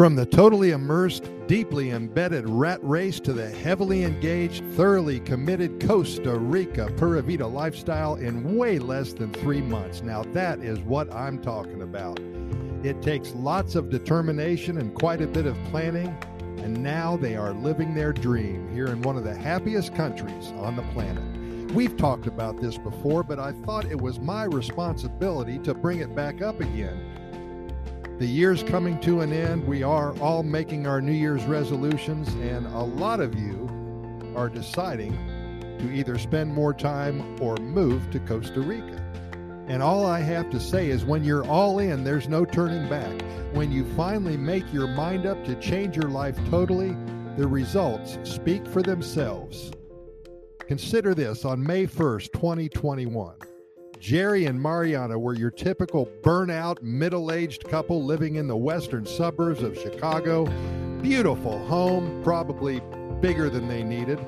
From the totally immersed, deeply embedded rat race to the heavily engaged, thoroughly committed Costa Rica Pura Vida lifestyle in way less than three months. Now, that is what I'm talking about. It takes lots of determination and quite a bit of planning, and now they are living their dream here in one of the happiest countries on the planet. We've talked about this before, but I thought it was my responsibility to bring it back up again the year's coming to an end. We are all making our New Year's resolutions, and a lot of you are deciding to either spend more time or move to Costa Rica. And all I have to say is when you're all in, there's no turning back. When you finally make your mind up to change your life totally, the results speak for themselves. Consider this on May 1st, 2021. Jerry and Mariana were your typical burnout, middle aged couple living in the western suburbs of Chicago. Beautiful home, probably bigger than they needed.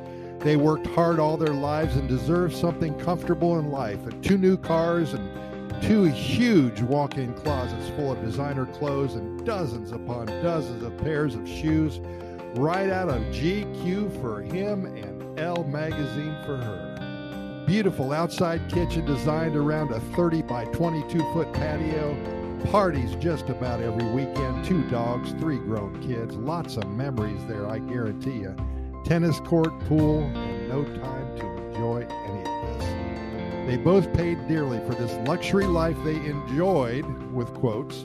They worked hard all their lives and deserved something comfortable in life. And two new cars and two huge walk in closets full of designer clothes and dozens upon dozens of pairs of shoes, right out of GQ for him and Elle magazine for her. Beautiful outside kitchen designed around a 30 by 22 foot patio. Parties just about every weekend. Two dogs, three grown kids. Lots of memories there, I guarantee you. Tennis court, pool, and no time to enjoy any of this. They both paid dearly for this luxury life they enjoyed, with quotes,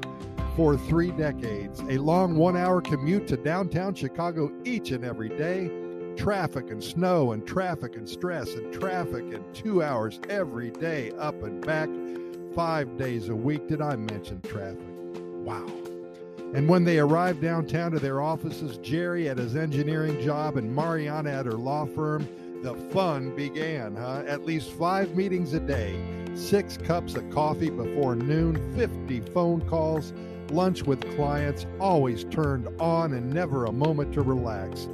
for three decades. A long one hour commute to downtown Chicago each and every day traffic and snow and traffic and stress and traffic and two hours every day up and back, five days a week. Did I mention traffic? Wow. And when they arrived downtown to their offices, Jerry at his engineering job and Mariana at her law firm, the fun began, huh? At least five meetings a day, six cups of coffee before noon, 50 phone calls, lunch with clients, always turned on and never a moment to relax.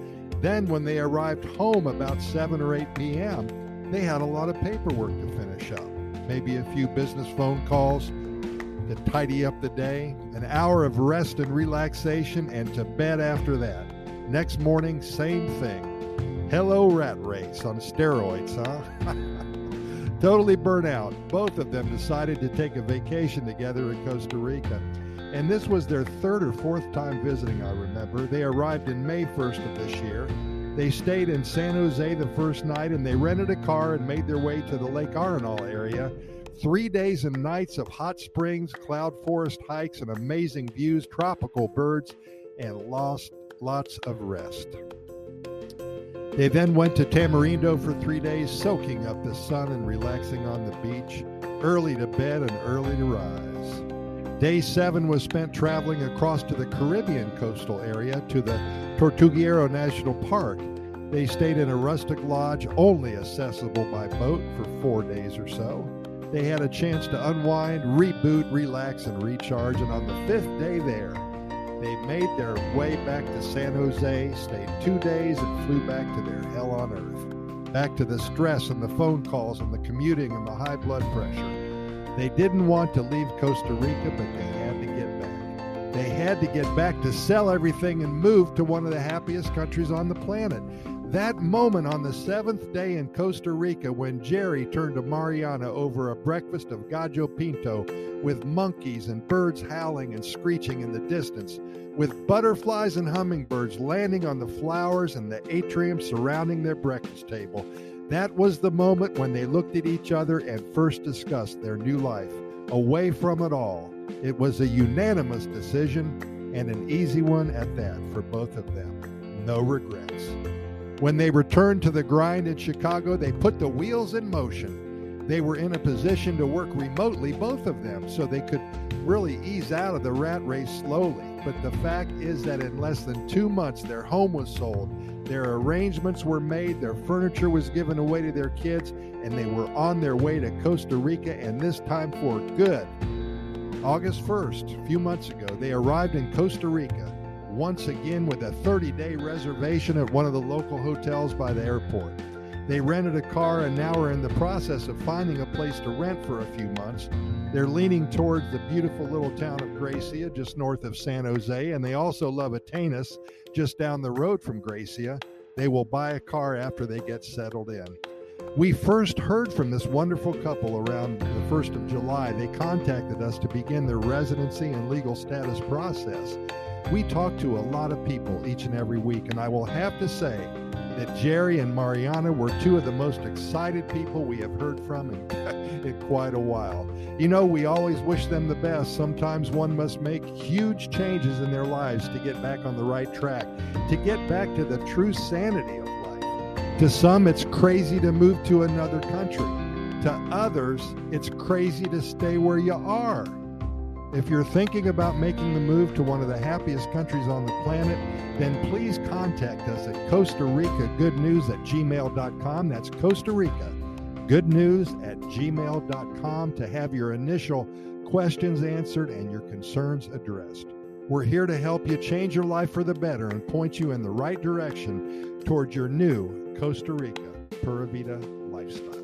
Then, when they arrived home about 7 or 8 p.m., they had a lot of paperwork to finish up. Maybe a few business phone calls to tidy up the day, an hour of rest and relaxation, and to bed after that. Next morning, same thing. Hello, rat race on steroids, huh? totally burnt out. Both of them decided to take a vacation together in Costa Rica. And this was their third or fourth time visiting, I remember. They arrived in May 1st of this year. They stayed in San Jose the first night and they rented a car and made their way to the Lake Arenal area. Three days and nights of hot springs, cloud forest hikes, and amazing views, tropical birds, and lost lots of rest. They then went to Tamarindo for three days, soaking up the sun and relaxing on the beach, early to bed and early to rise. Day seven was spent traveling across to the Caribbean coastal area to the Tortuguero National Park. They stayed in a rustic lodge only accessible by boat for four days or so. They had a chance to unwind, reboot, relax, and recharge. And on the fifth day there, they made their way back to San Jose, stayed two days, and flew back to their hell on earth. Back to the stress and the phone calls and the commuting and the high blood pressure. They didn't want to leave Costa Rica, but they had to get back. They had to get back to sell everything and move to one of the happiest countries on the planet. That moment on the seventh day in Costa Rica when Jerry turned to Mariana over a breakfast of gallo pinto with monkeys and birds howling and screeching in the distance, with butterflies and hummingbirds landing on the flowers and the atrium surrounding their breakfast table. That was the moment when they looked at each other and first discussed their new life, away from it all. It was a unanimous decision and an easy one at that for both of them. No regrets. When they returned to the grind in Chicago, they put the wheels in motion. They were in a position to work remotely, both of them, so they could really ease out of the rat race slowly. But the fact is that in less than two months, their home was sold their arrangements were made, their furniture was given away to their kids, and they were on their way to Costa Rica, and this time for good. August 1st, a few months ago, they arrived in Costa Rica, once again with a 30 day reservation at one of the local hotels by the airport. They rented a car and now are in the process of finding a place to rent for a few months. They're leaning towards the beautiful little town of Grecia, just north of San Jose, and they also love Atenas, just down the road from Grecia. They will buy a car after they get settled in. We first heard from this wonderful couple around the 1st of July. They contacted us to begin their residency and legal status process. We talk to a lot of people each and every week, and I will have to say that Jerry and Mariana were two of the most excited people we have heard from in, in quite a while. You know, we always wish them the best. Sometimes one must make huge changes in their lives to get back on the right track, to get back to the true sanity of life. To some, it's crazy to move to another country. To others, it's crazy to stay where you are. If you're thinking about making the move to one of the happiest countries on the planet, then please contact us at Costa Rica Good News at gmail.com. That's Costa Rica Good News at gmail.com to have your initial questions answered and your concerns addressed. We're here to help you change your life for the better and point you in the right direction towards your new Costa Rica Pura Vida lifestyle.